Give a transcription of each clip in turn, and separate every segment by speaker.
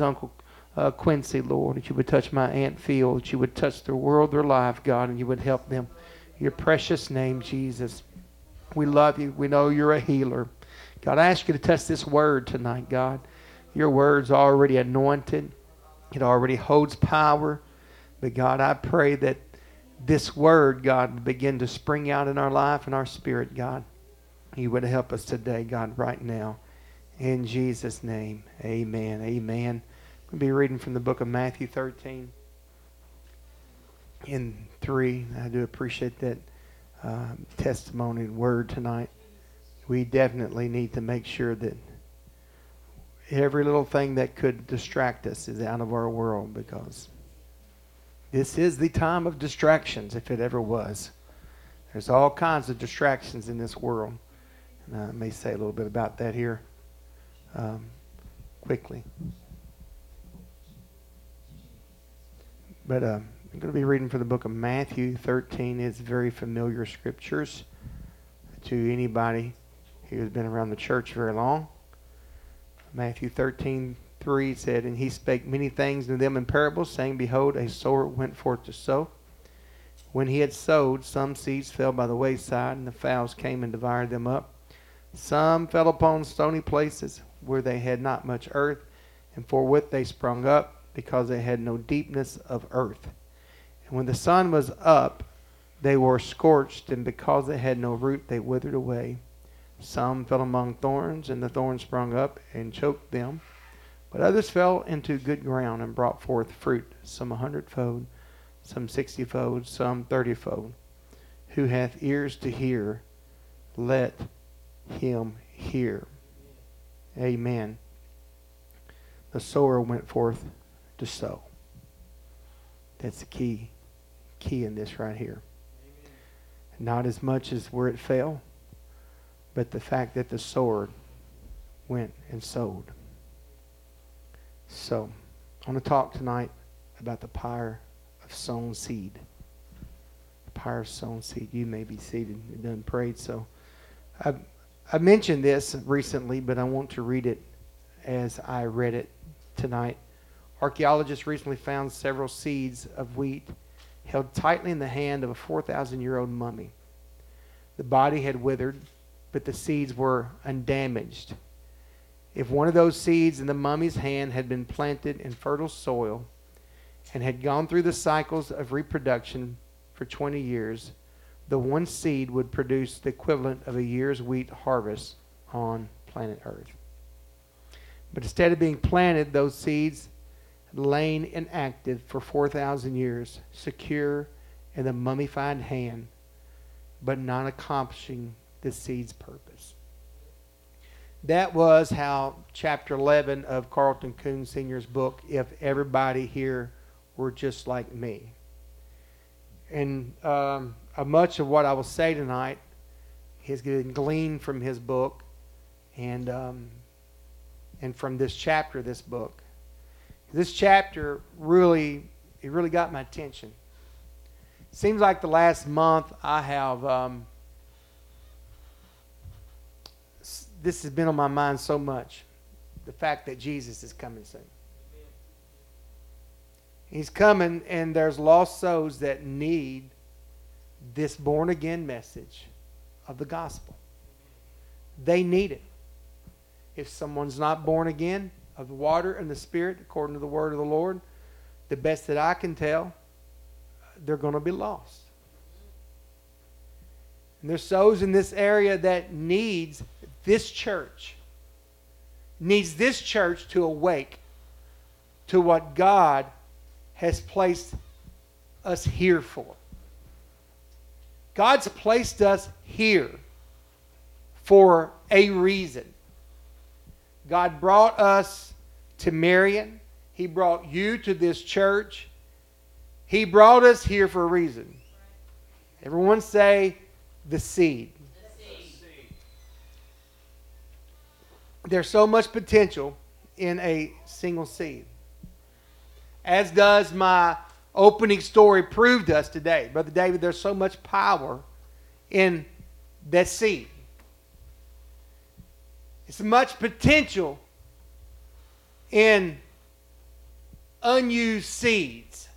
Speaker 1: Uncle uh, Quincy, Lord, that you would touch my Aunt Phil, that you would touch their world, their life, God, and you would help them. Your precious name, Jesus. We love you. We know you're a healer. God, I ask you to touch this word tonight, God. Your word's already anointed. It already holds power. But God, I pray that this word, God, begin to spring out in our life and our spirit, God. You would help us today, God, right now. In Jesus' name, amen. Amen. We'll be reading from the book of Matthew 13 in 3. I do appreciate that uh, testimony and word tonight. We definitely need to make sure that every little thing that could distract us is out of our world because this is the time of distractions, if it ever was. There's all kinds of distractions in this world. And I may say a little bit about that here um, quickly. But uh, I'm going to be reading from the book of Matthew 13. It's very familiar scriptures to anybody who has been around the church very long. Matthew 13, 3 said, And he spake many things to them in parables, saying, Behold, a sower went forth to sow. When he had sowed, some seeds fell by the wayside, and the fowls came and devoured them up. Some fell upon stony places, where they had not much earth, and forthwith they sprung up, because they had no deepness of earth. And when the sun was up, they were scorched, and because they had no root, they withered away. Some fell among thorns, and the thorns sprung up and choked them. But others fell into good ground and brought forth fruit, some a hundredfold, some sixtyfold, some thirtyfold. Who hath ears to hear, let him hear. Amen. The sower went forth to sow. That's the key, key in this right here. Not as much as where it fell, but the fact that the sower went and sowed. So, I want to talk tonight about the power of sown seed. The power of sown seed. You may be seated and done prayed. So, I I mentioned this recently, but I want to read it as I read it tonight. Archaeologists recently found several seeds of wheat held tightly in the hand of a 4,000 year old mummy. The body had withered, but the seeds were undamaged. If one of those seeds in the mummy's hand had been planted in fertile soil and had gone through the cycles of reproduction for 20 years, the one seed would produce the equivalent of a year's wheat harvest on planet Earth. But instead of being planted, those seeds lain inactive for 4,000 years, secure in the mummified hand, but not accomplishing the seed's purpose. That was how chapter 11 of Carlton Coon Sr.'s book, If Everybody Here Were Just Like Me. And um, uh, much of what I will say tonight has been gleaned from his book and, um, and from this chapter of this book. This chapter really, it really got my attention. Seems like the last month I have, um, this has been on my mind so much. The fact that Jesus is coming soon. He's coming, and there's lost souls that need this born again message of the gospel. They need it. If someone's not born again of the water and the spirit, according to the word of the Lord, the best that I can tell, they're going to be lost. And there's souls in this area that needs this church, needs this church to awake to what God has placed us here for. God's placed us here for a reason. God brought us to Marion. He brought you to this church. He brought us here for a reason. Everyone say the seed. the seed. There's so much potential in a single seed. As does my opening story proved us today. Brother David, there's so much power in that seed. It's much potential in unused seeds.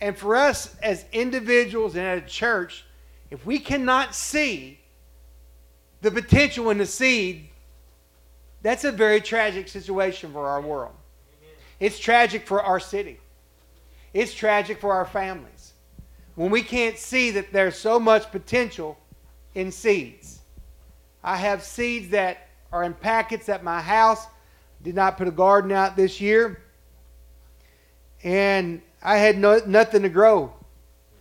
Speaker 1: And for us as individuals and at a church, if we cannot see the potential in the seed, that's a very tragic situation for our world. It's tragic for our city. It's tragic for our families. When we can't see that there's so much potential in seeds. I have seeds that are in packets at my house. Did not put a garden out this year. And I had no, nothing to grow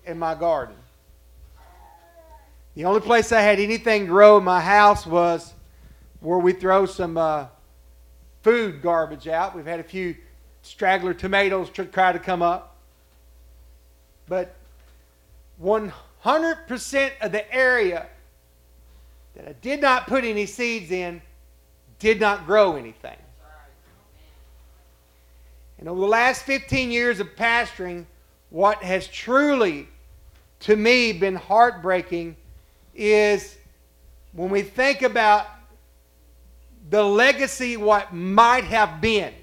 Speaker 1: in my garden. The only place I had anything grow in my house was where we throw some uh, food garbage out. We've had a few straggler tomatoes try to come up. But 100% of the area that I did not put any seeds in did not grow anything. And over the last 15 years of pastoring, what has truly, to me, been heartbreaking is when we think about the legacy, what might have been.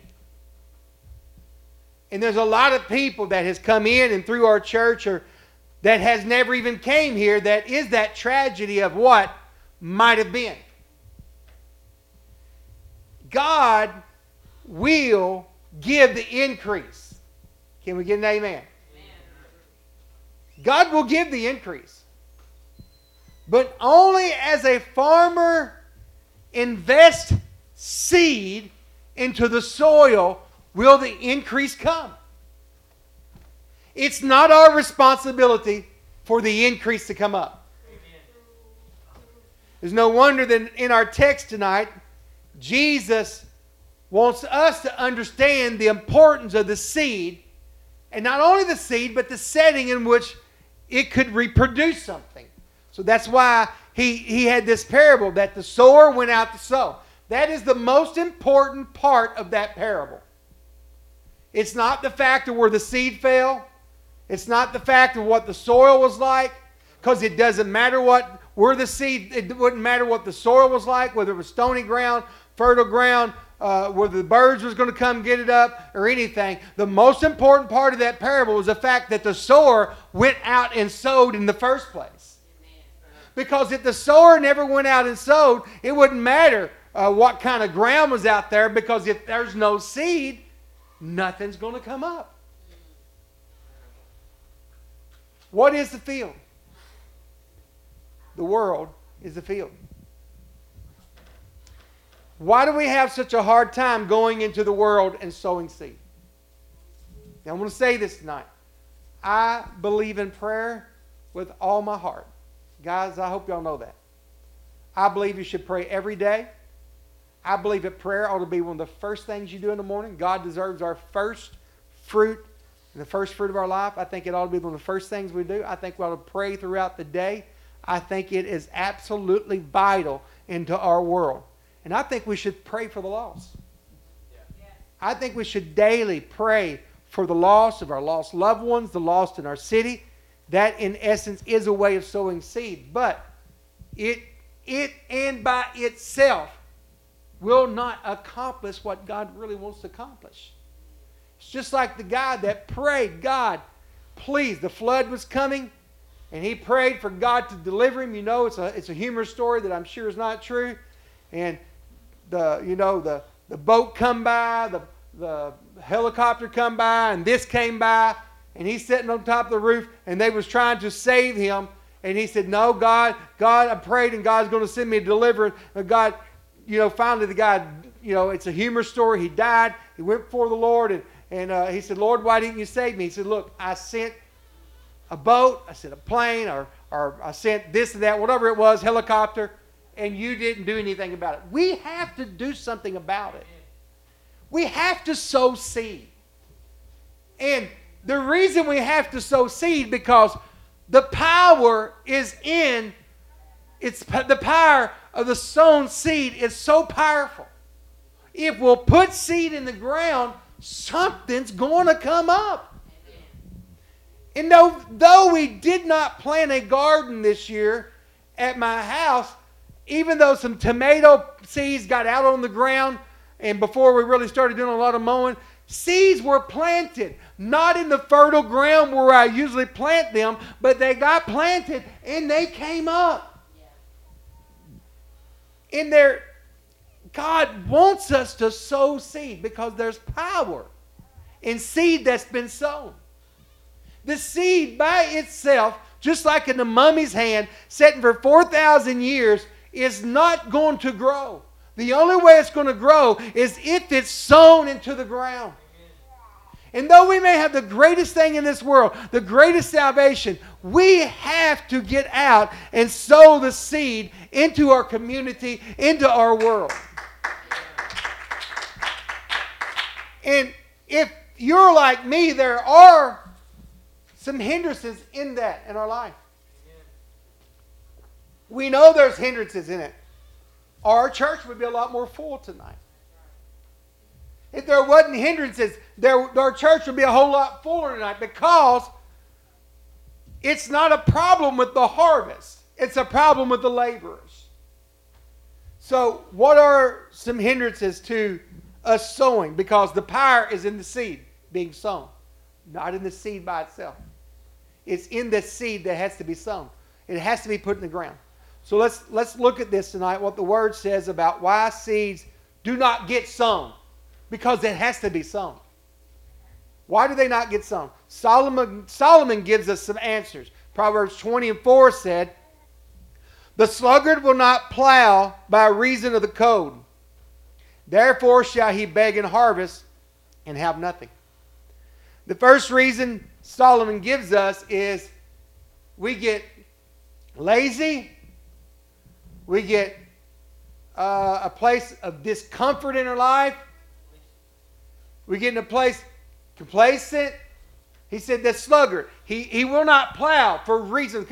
Speaker 1: And there's a lot of people that has come in and through our church or that has never even came here that is that tragedy of what might have been. God will give the increase. Can we get an amen? amen? God will give the increase. But only as a farmer invests seed into the soil will the increase come. It's not our responsibility for the increase to come up. There's no wonder that in our text tonight, Jesus wants us to understand the importance of the seed, and not only the seed, but the setting in which it could reproduce something. So that's why he, he had this parable that the sower went out to sow. That is the most important part of that parable. It's not the fact of where the seed fell. It's not the fact of what the soil was like, because it doesn't matter what where the seed, it wouldn't matter what the soil was like, whether it was stony ground, fertile ground, uh, whether the birds was going to come get it up or anything. The most important part of that parable was the fact that the sower went out and sowed in the first place. Because if the sower never went out and sowed, it wouldn't matter uh, what kind of ground was out there because if there's no seed, nothing's going to come up. What is the field? The world is the field. Why do we have such a hard time going into the world and sowing seed? Now, I'm going to say this tonight. I believe in prayer with all my heart. Guys, I hope y'all know that. I believe you should pray every day. I believe that prayer ought to be one of the first things you do in the morning. God deserves our first fruit, the first fruit of our life. I think it ought to be one of the first things we do. I think we ought to pray throughout the day. I think it is absolutely vital into our world. And I think we should pray for the lost. I think we should daily pray for the loss of our lost loved ones, the lost in our city. That, in essence, is a way of sowing seed. But it, it and by itself will not accomplish what God really wants to accomplish. It's just like the guy that prayed, God, please, the flood was coming and he prayed for God to deliver him. You know, it's a, it's a humorous story that I'm sure is not true. And the, you know, the, the boat come by, the, the helicopter come by, and this came by, and he's sitting on top of the roof, and they was trying to save him. And he said, no, God, God, I prayed, and God's going to send me a deliverance. And God, you know, finally the guy, you know, it's a humorous story. He died. He went before the Lord, and, and uh, he said, Lord, why didn't you save me? He said, look, I sent a boat, I sent a plane, or, or I sent this and that, whatever it was, helicopter, and you didn't do anything about it. We have to do something about it. We have to sow seed. And the reason we have to sow seed because the power is in it's the power of the sown seed is so powerful. If we'll put seed in the ground, something's going to come up. And though, though we did not plant a garden this year at my house, even though some tomato seeds got out on the ground, and before we really started doing a lot of mowing, Seeds were planted, not in the fertile ground where I usually plant them, but they got planted and they came up. In there, God wants us to sow seed because there's power in seed that's been sown. The seed by itself, just like in the mummy's hand, sitting for 4,000 years, is not going to grow. The only way it's going to grow is if it's sown into the ground. And though we may have the greatest thing in this world, the greatest salvation, we have to get out and sow the seed into our community, into our world. And if you're like me, there are some hindrances in that in our life. We know there's hindrances in it. Our church would be a lot more full tonight. If there wasn't hindrances, there, our church would be a whole lot fuller tonight because it's not a problem with the harvest, it's a problem with the laborers. So, what are some hindrances to us sowing? Because the power is in the seed being sown, not in the seed by itself. It's in the seed that has to be sown. It has to be put in the ground. So let's let's look at this tonight. What the word says about why seeds do not get sown, because it has to be sown. Why do they not get sown? Solomon Solomon gives us some answers. Proverbs 20 and 4 said, "The sluggard will not plow by reason of the cold. Therefore shall he beg and harvest and have nothing." The first reason Solomon gives us is we get lazy, we get uh, a place of discomfort in our life, we get in a place complacent. He said the sluggard, he, he will not plow for reasons.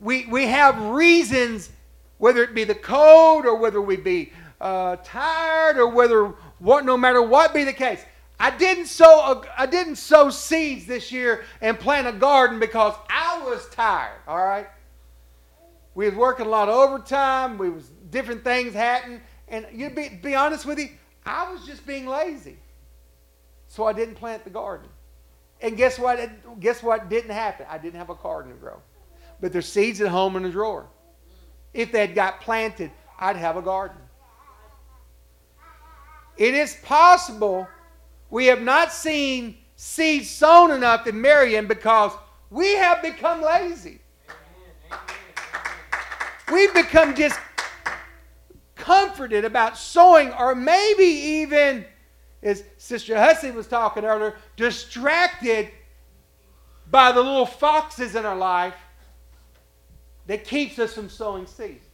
Speaker 1: We, we have reasons, whether it be the cold or whether we be uh, tired or whether what, no matter what be the case. I didn't sow I didn't sow seeds this year and plant a garden because I was tired. All right. We was working a lot of overtime. We was different things happening, and you be be honest with you, I was just being lazy. So I didn't plant the garden. And guess what? Guess what didn't happen? I didn't have a garden to grow. But there's seeds at home in the drawer. If they had got planted, I'd have a garden. It is possible we have not seen seeds sown enough in Marion because we have become lazy. We've become just comforted about sowing, or maybe even, as Sister Hussey was talking earlier, distracted by the little foxes in our life that keeps us from sowing seeds.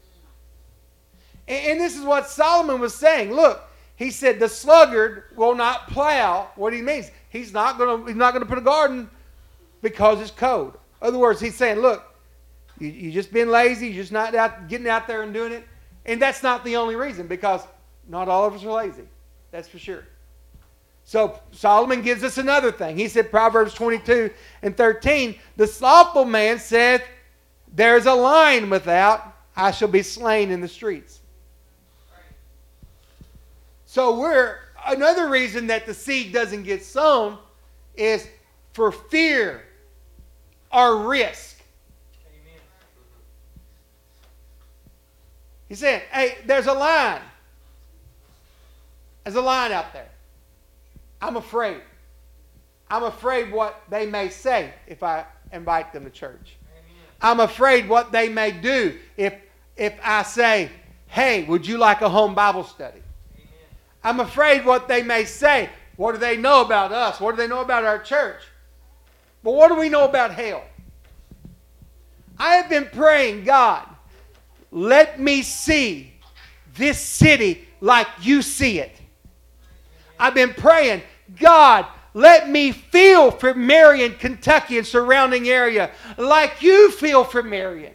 Speaker 1: And, and this is what Solomon was saying. Look, he said the sluggard will not plow. What he means, he's not going to he's not going to put a garden because it's cold. In other words, he's saying, look, you, you just been lazy, you're just not out, getting out there and doing it. And that's not the only reason because not all of us are lazy. That's for sure. So Solomon gives us another thing. He said, Proverbs 22 and 13, the slothful man saith, There's a lion without, I shall be slain in the streets. So we're another reason that the seed doesn't get sown is for fear or risk. He said, Hey, there's a line. There's a line out there. I'm afraid. I'm afraid what they may say if I invite them to church. Amen. I'm afraid what they may do if if I say, "Hey, would you like a home Bible study?" I'm afraid what they may say. What do they know about us? What do they know about our church? But what do we know about hell? I have been praying, God, let me see this city like you see it. I've been praying, God, let me feel for Marion, Kentucky, and surrounding area like you feel for Marion.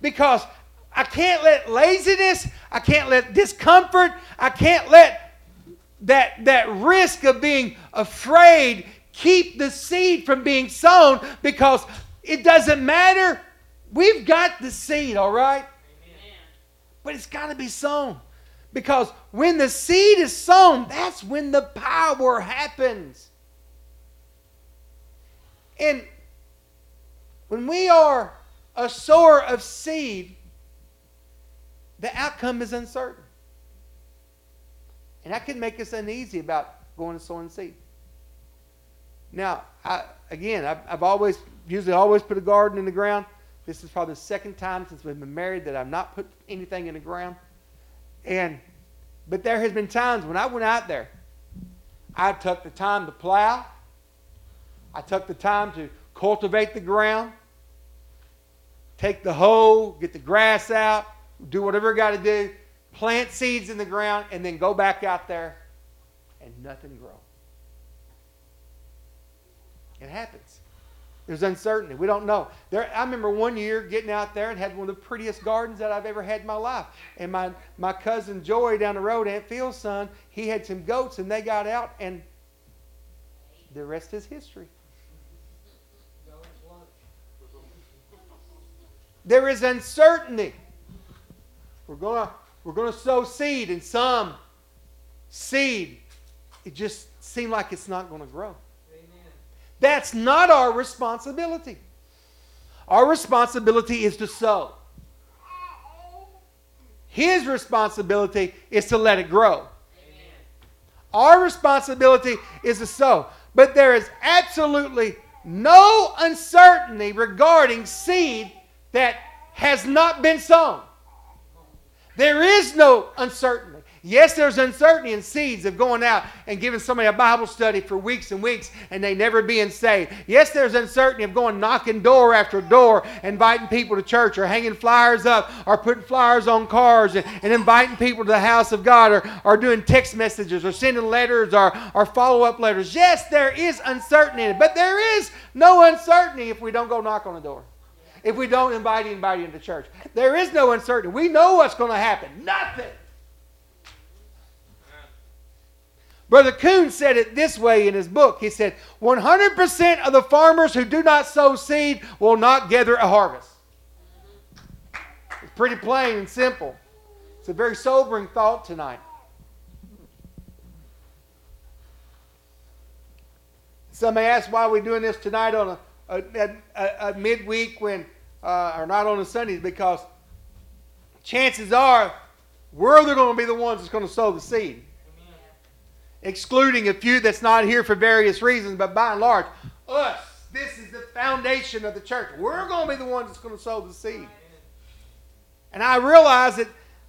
Speaker 1: Because I can't let laziness, I can't let discomfort, I can't let that, that risk of being afraid keep the seed from being sown because it doesn't matter. We've got the seed, all right? Amen. But it's got to be sown Because when the seed is sown, that's when the power happens. And when we are a sower of seed, the outcome is uncertain. And that can make us uneasy about going and sowing seed. Now, I, again, I've, I've always, usually always put a garden in the ground. This is probably the second time since we've been married that I've not put anything in the ground. And, but there has been times when I went out there, I took the time to plow. I took the time to cultivate the ground, take the hoe, get the grass out, do whatever I got to do, plant seeds in the ground, and then go back out there and nothing grow. It happens. There's uncertainty. We don't know. There, I remember one year getting out there and had one of the prettiest gardens that I've ever had in my life. And my, my cousin Joy down the road, Aunt Phil's son, he had some goats and they got out and the rest is history. There is uncertainty. We're gonna we're gonna sow seed and some seed. It just seemed like it's not going to grow. That's not our responsibility. Our responsibility is to sow. His responsibility is to let it grow. Amen. Our responsibility is to sow. But there is absolutely no uncertainty regarding seed that has not been sown. There is no uncertainty. Yes, there's uncertainty in seeds of going out and giving somebody a Bible study for weeks and weeks and they never being saved. Yes, there's uncertainty of going knocking door after door, inviting people to church or hanging flyers up or putting flyers on cars and, and inviting people to the house of God or, or doing text messages or sending letters or, or follow up letters. Yes, there is uncertainty in it, but there is no uncertainty if we don't go knock on the door if we don't invite anybody into church. There is no uncertainty. We know what's going to happen. Nothing. Brother Coon said it this way in his book. He said, 100% of the farmers who do not sow seed will not gather a harvest. It's pretty plain and simple. It's a very sobering thought tonight. Some may ask why we're doing this tonight on a, a, a, a midweek when, uh, or not on a Sunday, because chances are we're going to be the ones that's going to sow the seed excluding a few that's not here for various reasons, but by and large, us, this is the foundation of the church. We're going to be the ones that's going to sow the seed. And I realize that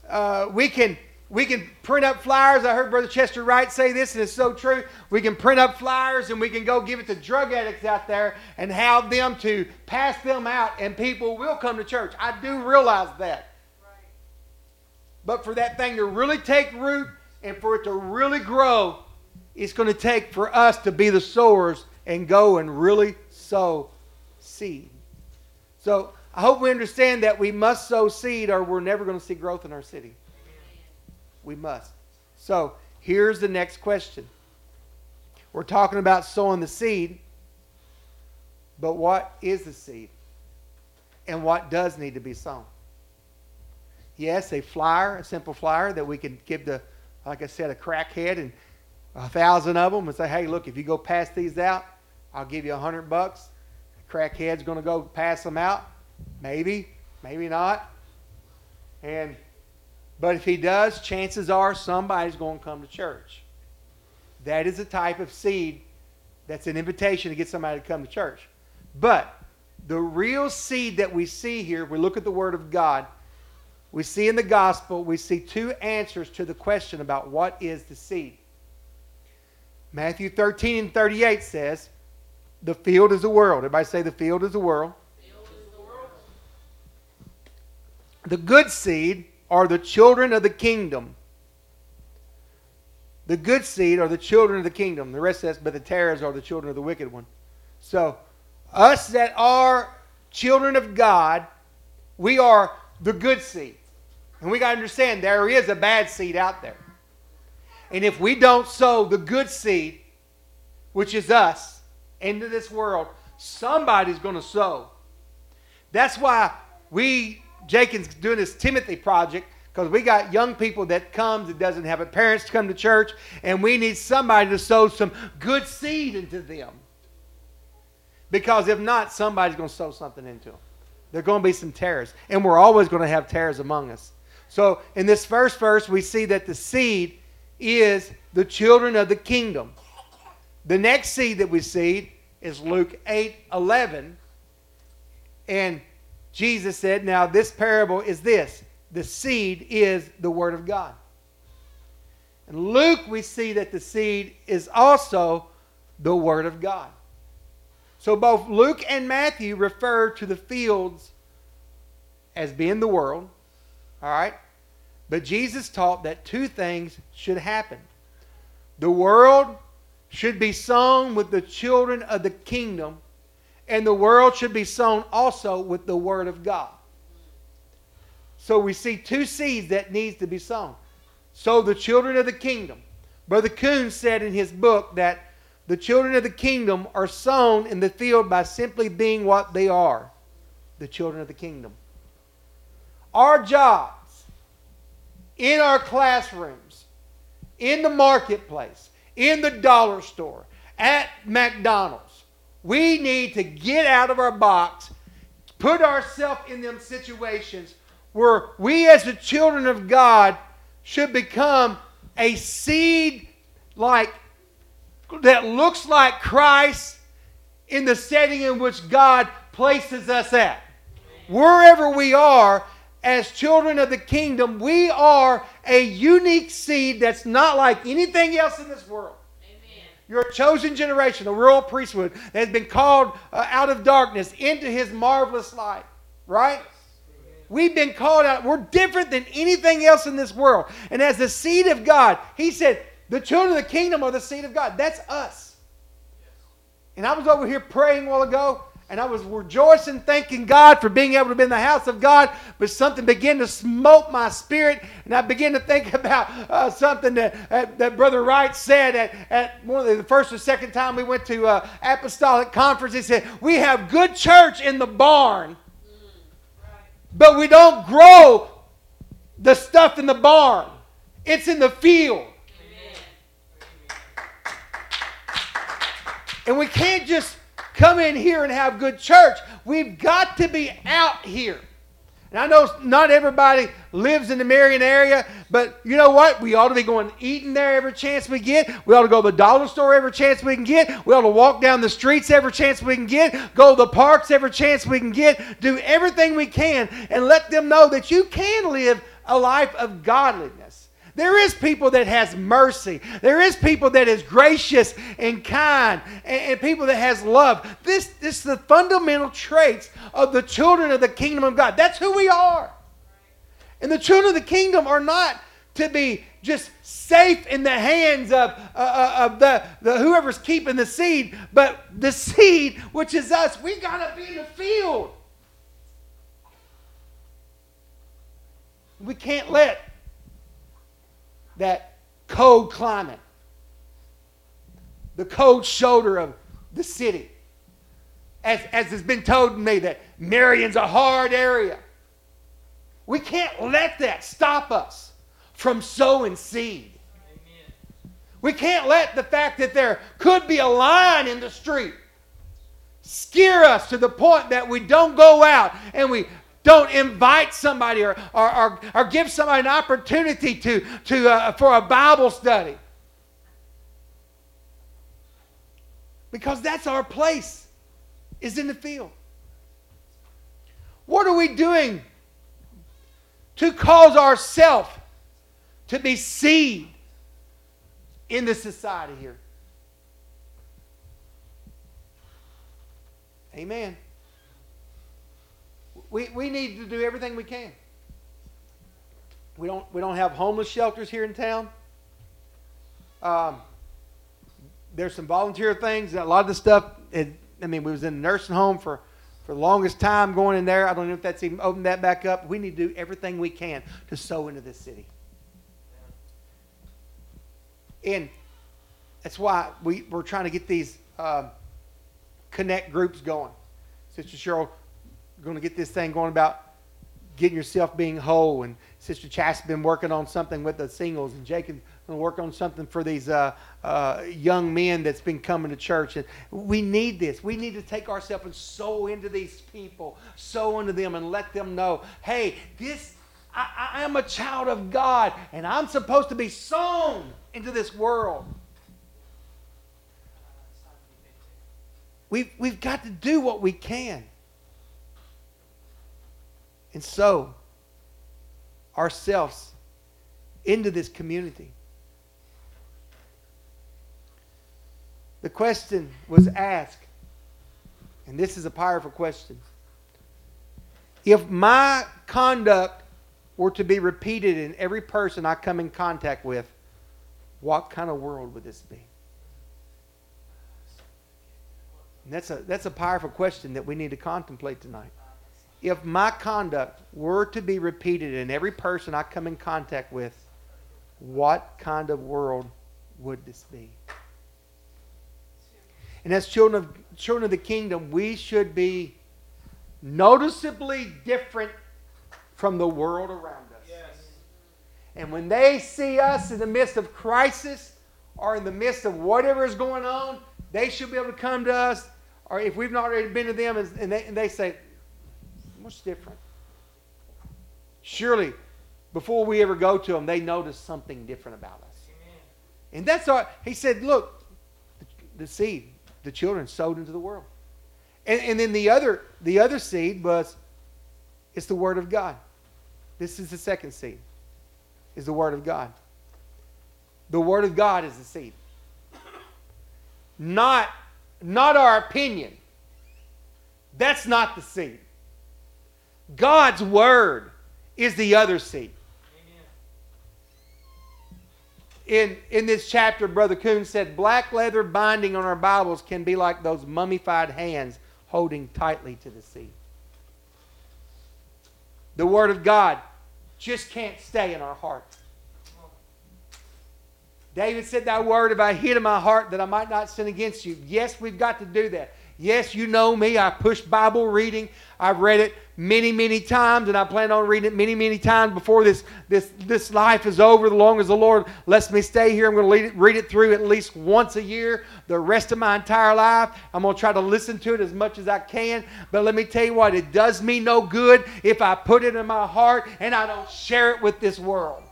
Speaker 1: uh, we can we can print up flyers. I heard Brother Chester Wright say this, and it's so true. We can print up flyers and we can go give it to drug addicts out there and have them to pass them out, and people will come to church. I do realize that. But for that thing to really take root and for it to really grow, it's going to take for us to be the sowers and go and really sow seed. So I hope we understand that we must sow seed or we're never going to see growth in our city. We must. So here's the next question. We're talking about sowing the seed, but what is the seed? And what does need to be sown? Yes, a flyer, a simple flyer that we can give to, like I said, a crackhead and a thousand of them and say, hey, look, if you go pass these out, I'll give you a hundred bucks. The crackhead's going to go pass them out. Maybe, maybe not. And but if he does, chances are somebody's going to come to church. That is a type of seed that's an invitation to get somebody to come to church. But the real seed that we see here, we look at the Word of God, we see in the gospel, we see two answers to the question about what is the seed. Matthew 13 and 38 says, The field is the world. Everybody say, The field is the world. the, good seed are the children of the kingdom. The good seed are the children of the kingdom. The rest says, But the tares are the children of the wicked one. So, us that are children of God, we are the good seed. And we got to understand there is a bad seed out there. And if we don't sow the good seed, which is us, into this world, somebody's going to sow. That's why we, Jenkins, doing this Timothy project, Because we got young people that comes that doesn't have a parents to come to church, and we need somebody to sow some good seed into them. Because if not, somebody's going to sow something into them. There are going to be some tares, and we're always going to have tares among us. So in this first verse, we see that the seed is the children of the kingdom. The next seed that we see is Luke 8 11. And Jesus said, Now this parable is this the seed is the Word of God. In Luke, we see that the seed is also the Word of God. So both Luke and Matthew refer to the fields as being the world. All right? But Jesus taught that two things should happen. The world should be sown with the children of the kingdom, and the world should be sown also with the word of God. So we see two seeds that needs to be sown. So the children of the kingdom. Brother Coon said in his book that the children of the kingdom are sown in the field by simply being what they are the children of the kingdom. Our jobs in our classrooms, in the marketplace, in the dollar store, at McDonald's, we need to get out of our box, put ourselves in them situations where we as the children of God should become a seed like that looks like Christ in the setting in which God places us at. Wherever we are, as children of the kingdom, we are a unique seed that's not like anything else in this world. Amen. You're a chosen generation, a royal priesthood that has been called uh, out of darkness into his marvelous light. Right? We've been called out. We're different than anything else in this world. And as the seed of God, he said, the children of the kingdom are the seed of God. That's us. And I was over here praying a while ago, and I was rejoicing, thanking God for being able to be in the house of God. But something began to smoke my spirit, and I began to think about uh, something that, uh, that Brother Wright said at, at one of the, first or second time we went to uh, apostolic conference. He said, "We have good church in the barn." But we don't grow the stuff in the barn, it's in the field. And we can't just come in here and have good church. We've got to be out here. And I know not everybody lives in the Marion area, but you know what? We ought to be going eating there every chance we get. We ought to go to the dollar store every chance we can get. We ought to walk down the streets every chance we can get. Go to the parks every chance we can get. Do everything we can and let them know that you can live a life of godliness. There is people that has mercy. There is people that is gracious and kind and, and, people that has love. This, this is the fundamental traits of the children of the kingdom of God. That's who we are. And the children of the kingdom are not to be just safe in the hands of, uh, uh of the, the whoever's keeping the seed, but the seed, which is us, we got to be in the field. We can't let that cold climate, the cold shoulder of the city. As, as has been told to me that Marion's a hard area. We can't let that stop us from sowing seed. Amen. We can't let the fact that there could be a line in the street scare us to the point that we don't go out and we don't invite somebody or, or, or, or give somebody an opportunity to, to, uh, for a Bible study. Because that's our place, is in the field. What are we doing to cause ourselves to be seen in the society here? Amen. We, we need to do everything we can. We don't, we don't have homeless shelters here in town. Um, there's some volunteer things. A lot of the stuff, it, I mean, we was in a nursing home for, for the longest time going in there. I don't know if that's even opened that back up. We need to do everything we can to sow into this city. And that's why we, we're trying to get these uh, connect groups going. Sister Cheryl going to get this thing going about getting yourself being whole. And Sister Chas has been working on something with the singles, and Jacob going to work on something for these uh, uh, young men that's been coming to church. And we need this. We need to take ourselves and sow into these people, sow into them, and let them know, hey, this I, I am a child of God, and I'm supposed to be sown into this world. We've, we've got to do what we can. And so, ourselves into this community. The question was asked, and this is a powerful question. If my conduct were to be repeated in every person I come in contact with, what kind of world would this be? And that's a, that's a powerful question that we need to contemplate tonight. If my conduct were to be repeated in every person I come in contact with, what kind of world would this be? And as children of, children of the kingdom, we should be noticeably different from the world around us. Yes. And when they see us in the midst of crisis or in the midst of whatever is going on, they should be able to come to us, or if we've not already been to them, and they, and they say, What's different? Surely, before we ever go to them, they notice something different about us. Amen. And that's all. He said, Look, the, the seed, the children sowed into the world. And, and then the other, the other seed was, it's the Word of God. This is the second seed, is the Word of God. The Word of God is the seed. Not, not our opinion. That's not the seed. God's Word is the other seed. In, in this chapter, Brother Coon said, black leather binding on our Bibles can be like those mummified hands holding tightly to the seed. The Word of God just can't stay in our hearts. David said, Thy word have I hid in my heart that I might not sin against you. Yes, we've got to do that. Yes, you know me. I push Bible reading. I've read it many, many times, and I plan on reading it many, many times before this, this, this life is over. As long as the Lord lets me stay here, I'm going to read it, through at least once a year the rest of my entire life. I'm going to try to listen to it as much as I can. But let me tell you what, it does me no good if I put it in my heart and I don't share it with this world.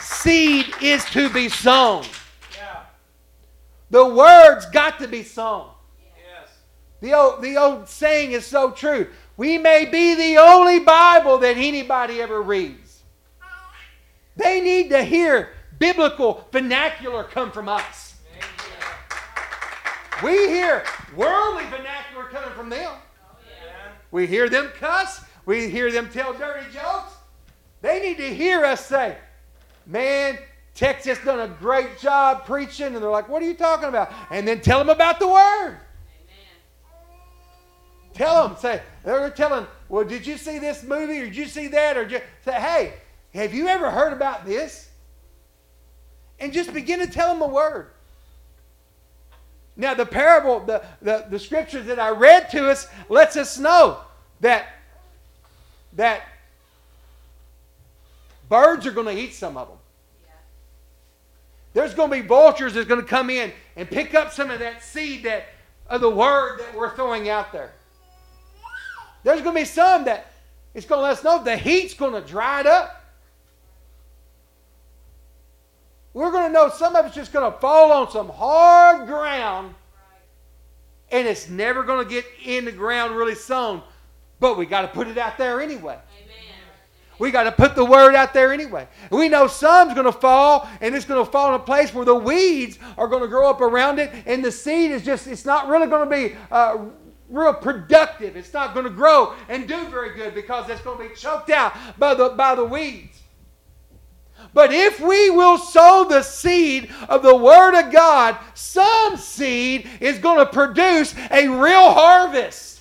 Speaker 1: Seed is to be sown. The word's got to be sown. Yes. The old, the old saying is so true. We may be the only Bible that anybody ever reads. They need to hear biblical vernacular come from us. We hear worldly vernacular coming from them. We hear them cuss. We hear them tell dirty jokes. They need to hear us say, Man, Texas done a great job preaching, and they're like, "What are you talking about?" And then tell them about the word. Amen. Tell them, say they're telling, "Well, did you see this movie, or did you see that?" Or just say, "Hey, have you ever heard about this?" And just begin to tell them the word. Now, the parable, the, the, the scriptures that I read to us lets us know that that birds are going to eat some of them. There's going to be vultures that's going to come in and pick up some of that seed that of the word that we're throwing out there. There's going to be some that it's going to let us know the heat's going to dry it up. We're going to know some of it's just going to fall on some hard ground and it's never going to get in the ground really sown, but we got to put it out there anyway. We got to put the word out there anyway. We know some's going to fall, and it's going to fall in a place where the weeds are going to grow up around it, and the seed is just, it's not really going to be uh, real productive. It's not going to grow and do very good because it's going to be choked out by the, by the weeds. But if we will sow the seed of the Word of God, some seed is going to produce a real harvest.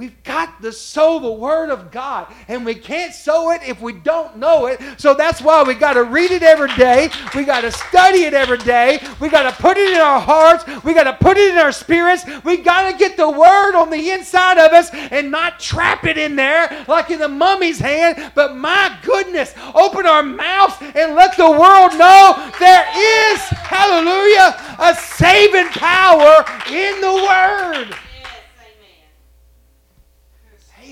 Speaker 1: We've got to sow the Word of God, and we can't sow it if we don't know it. So that's why we got to read it every day. We got to study it every day. We got to put it in our hearts. We got to put it in our spirits. We got to get the Word on the inside of us and not trap it in there like in the mummy's hand. But my goodness, open our mouths and let the world know there is, hallelujah, a saving power in the Word.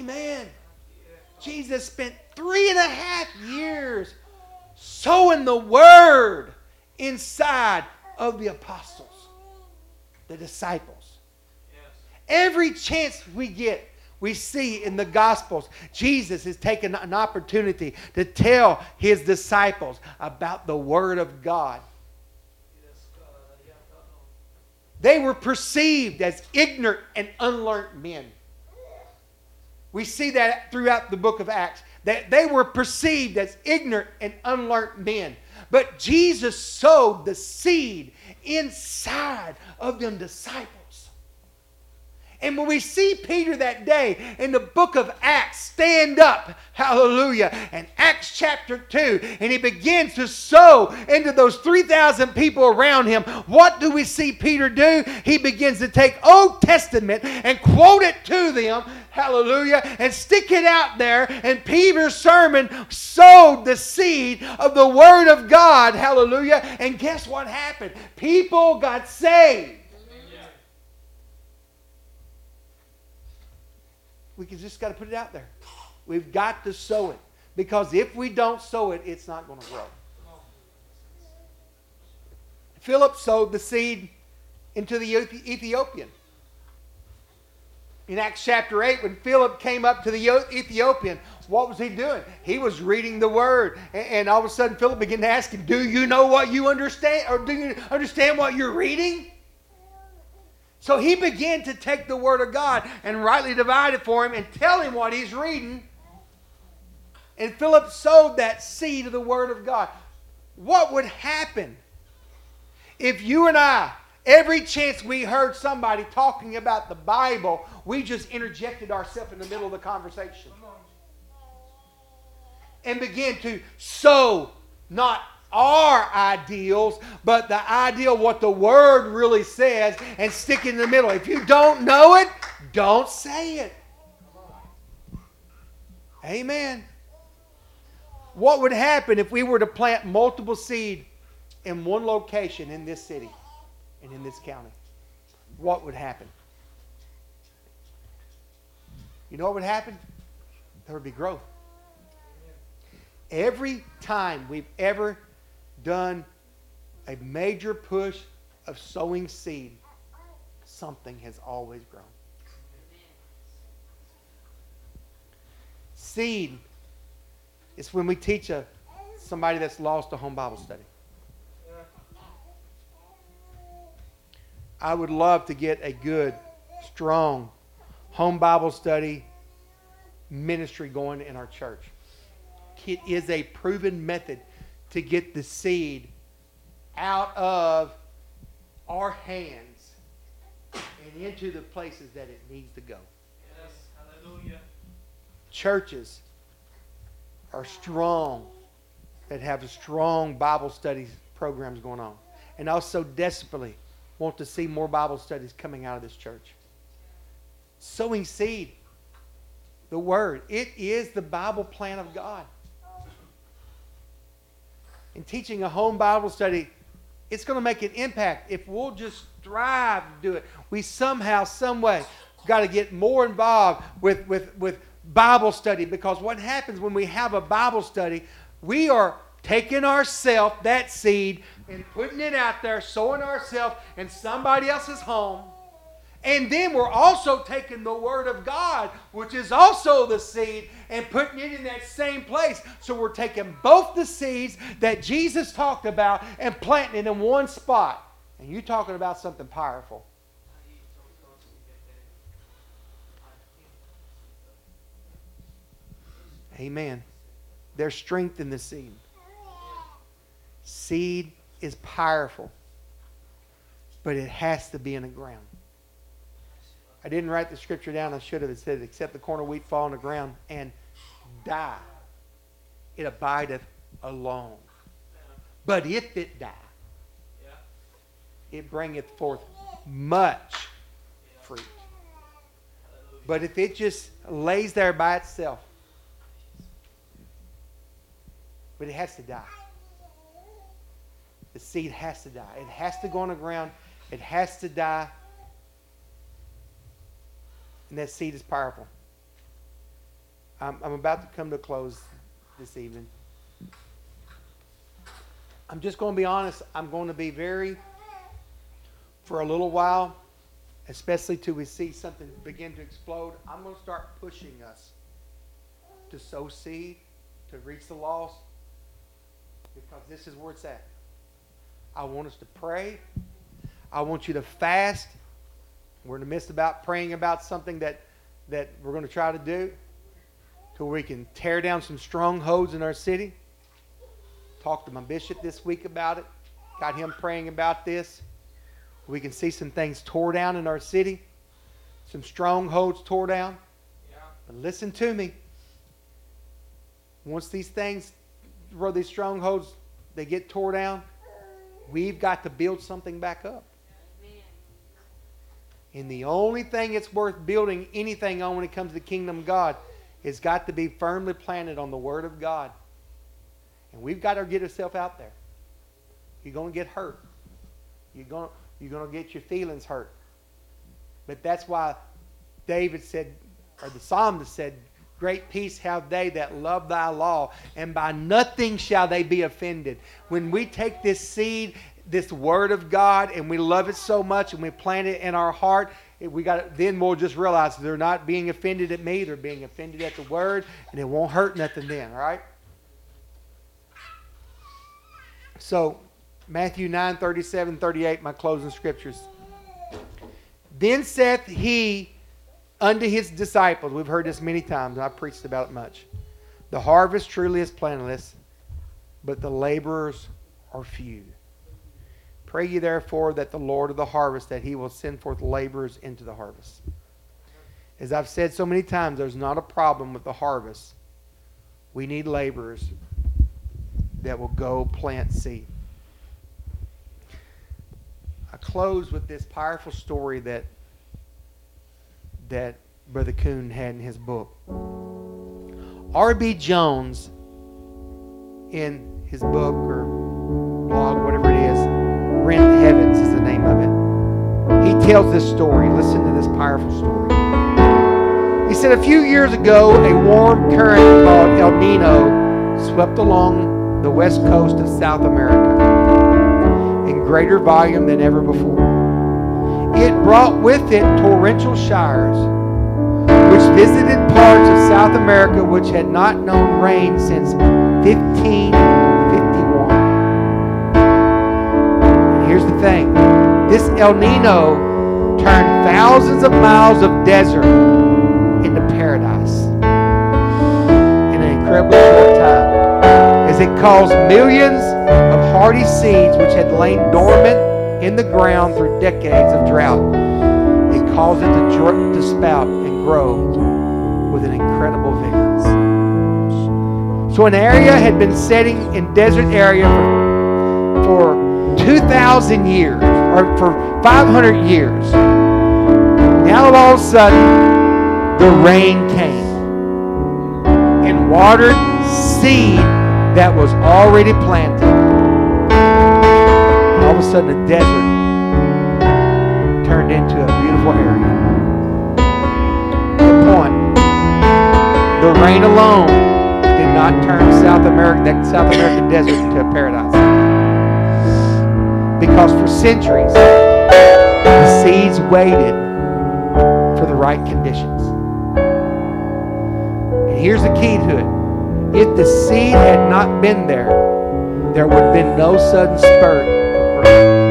Speaker 1: Amen. Jesus spent three and a half years sowing the word inside of the apostles, the disciples. Every chance we get, we see in the Gospels, Jesus is taking an opportunity to tell his disciples about the Word of God. They were perceived as ignorant and unlearned men. We see that throughout the book of Acts, that they were perceived as ignorant and unlearned men. But Jesus sowed the seed inside of them disciples. And when we see Peter that day in the book of Acts stand up, hallelujah, and Acts chapter 2, and he begins to sow into those 3,000 people around him, what do we see Peter do? He begins to take Old Testament and quote it to them, hallelujah, and stick it out there. And Peter's sermon sowed the seed of the Word of God, hallelujah. And guess what happened? People got saved. We just got to put it out there. We've got to sow it. Because if we don't sow it, it's not going to grow. Philip sowed the seed into the Ethiopian. In Acts chapter 8, when Philip came up to the Ethiopian, what was he doing? He was reading the word. And all of a sudden, Philip began to ask him, Do you know what you understand? Or do you understand what you're reading? So he began to take the Word of God and rightly divide it for him and tell him what he's reading. And Philip sowed that seed of the Word of God. What would happen if you and I, every chance we heard somebody talking about the Bible, we just interjected ourselves in the middle of the conversation and began to sow not our ideals, but the ideal what the word really says and stick in the middle. If you don't know it, don't say it. Amen. What would happen if we were to plant multiple seed in one location in this city and in this county? What would happen? You know what would happen? There would be growth. Every time we've ever done a major push of sowing seed, something has always grown. Seed is when we teach a somebody that's lost a home Bible study. I would love to get a good, strong home Bible study ministry going in our church. It is a proven method to get the seed out of our hands and into the places that it needs to go. Yes, hallelujah. Churches are strong that have strong Bible studies programs going on. And also desperately want to see more Bible studies coming out of this church. Sowing seed, the Word, it is the Bible plan of God in teaching a home Bible study, it's going to make an impact if we'll just strive to do it. We somehow, some way, got to get more involved with, with, with Bible study because what happens when we have a Bible study, we are taking ourselves, that seed, and putting it out there, sowing ourselves in somebody else's home and then we're also taking the Word of God, which is also the seed, and putting it in that same place. So we're taking both the seeds that Jesus talked about and planting it in one spot. And you're talking about something powerful. Amen. There's strength in the seed. Seed is powerful, but it has to be in the ground. I didn't write the scripture down. I should have. It said, except the corn of wheat fall on the ground and die, it abideth alone. But if it die, it bringeth forth much fruit. But if it just lays there by itself, but it has to die. The seed has to die. It has to go on the ground. It has to die. And that seed is powerful. I'm, I'm about to come to a close this evening. I'm just going to be honest. I'm going to be very, for a little while, especially till we see something begin to explode, I'm going to start pushing us to sow seed, to reach the lost, because this is where it's at. I want us to pray. I want you to fast. We're in the midst about praying about something that, that we're going to try to do till we can tear down some strongholds in our city. Talked to my bishop this week about it. Got him praying about this. We can see some things tore down in our city, some strongholds tore down. Yeah. But listen to me. Once these things, these strongholds, they get tore down, we've got to build something back up. And the only thing it's worth building anything on when it comes to the kingdom of God has got to be firmly planted on the Word of God. And we've got to get ourselves out there. You're going to get hurt. You're going you're going to get your feelings hurt. But that's why David said, or the psalmist said, Great peace have they that love thy law, and by nothing shall they be offended. When we take this seed, this word of God, and we love it so much, and we plant it in our heart, we got then we'll just realize they're not being offended at me; they're being offended at the word, and it won't hurt nothing then. All right. So, Matthew 9, 37, 38, my closing scriptures. Then saith he unto his disciples. We've heard this many times, and I've preached about it much. The harvest truly is plenteous, but the laborers are few. Pray ye therefore that the Lord of the harvest, that he will send forth laborers into the harvest. As I've said so many times, there's not a problem with the harvest. We need laborers that will go plant seed. I close with this powerful story that that Brother Coon had in his book. R.B. Jones, in his book or blog, whatever it is, Rent Heavens is the name of it. He tells this story. Listen to this powerful story. He said a few years ago, a warm current called El Nino swept along the west coast of South America in greater volume than ever before. Brought with it torrential showers, which visited parts of South America which had not known rain since 1551. And here's the thing this El Nino turned thousands of miles of desert into paradise in an incredibly short time as it caused millions of hardy seeds which had lain dormant in the ground through decades of drought and cause it to, to spout and grow with an incredible vigor. So an area had been setting in desert area for, for 2,000 years or for 500 years. Now all of a sudden, the rain came and watered seed that was already planted all of a sudden a desert rain alone did not turn South America, that South American desert into a paradise. Because for centuries, the seeds waited for the right conditions. And here's the key to it. If the seed had not been there, there would have been no sudden spurt of growth.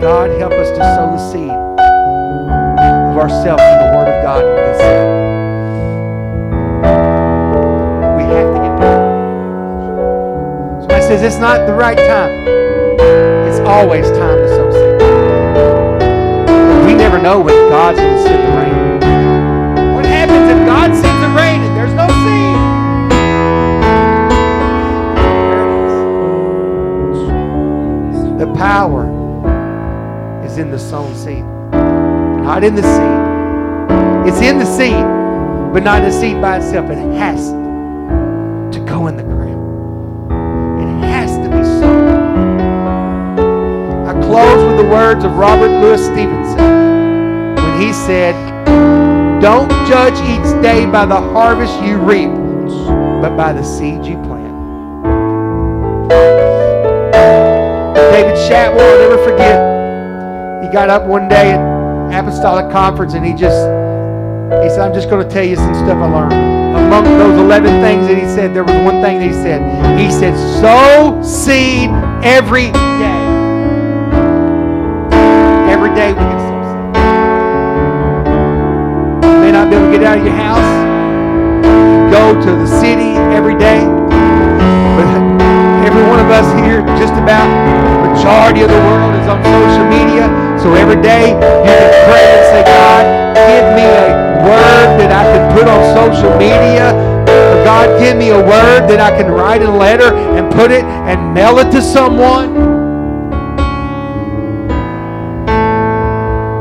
Speaker 1: God, help us to sow the seed of ourselves in the Word of God this. We have to get there. Somebody says it's not the right time. It's always time to sow seed. We never know when God's going to send the rain. What happens if God sends the rain and there's no seed? Is. The power is in the sown seed, not in the seed. It's in the seed, but not the seed by itself. It has to go in the ground. It has to be sown. I close with the words of Robert Louis Stevenson when he said, Don't judge each day by the harvest you reap, but by the seed you plant. David Shatwell, I'll never forget. He got up one day at Apostolic Conference and he just, he said, I'm just going to tell you some stuff I learned. Among those 11 things that he said, there was one thing that he said. He said, sow seed every day. Every day we can sow seed. You may not be able to get out of your house, go to the city every day, but every one of us here, just about the majority of the world is on social media. So every day you can pray and say, God, give me a word that I can put on social media. Or God, give me a word that I can write a letter and put it and mail it to someone.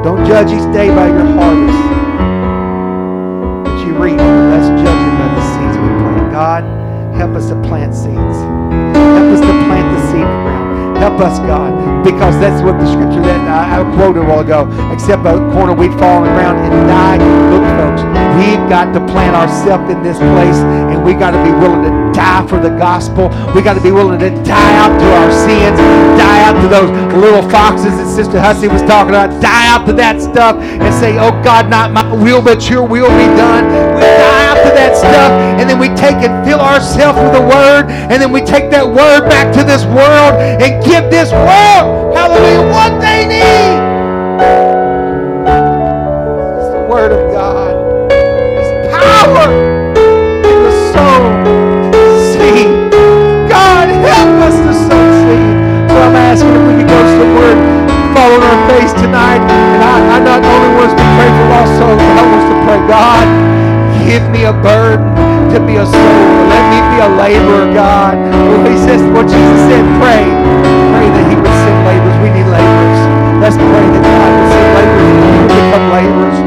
Speaker 1: Don't judge each day by your harvest that you reap. Let's judge by the seeds we plant. God, help us to plant seeds. Help us, God, because that's what the scripture that I, I quoted a while ago. Except a corn of wheat fall on the ground and die. Look, folks, we've got to plant ourselves in this place, and we got to be willing to die for the gospel. We got to be willing to die out to our sins, die out to those little foxes that Sister Hussey was talking about. Die out to that stuff and say, "Oh God, not my will, but Your will be done." We die out to that stuff, and then we take and fill ourselves with the Word, and then we take that Word back to this world and give this world, Hallelujah, what they need. It's the Word of God. It's power in the soul seed. God, help us to sow seed. So I'm asking if we can go to the Word, fall on our face tonight. But I want us to pray, God, give me a burden to be a soul. Let me be a laborer, God. Well, he says what Jesus said, pray. Pray that he would send laborers. We need laborers. Let's pray that God would send laborers and we become laborers.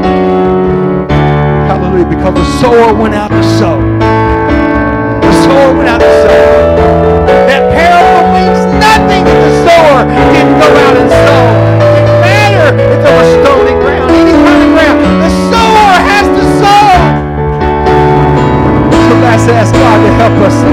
Speaker 1: Hallelujah. Because the sower went out to sow. The sower went out to sow. That parable means nothing if the sower didn't go out and sow. It didn't matter if there was Olha tá para você.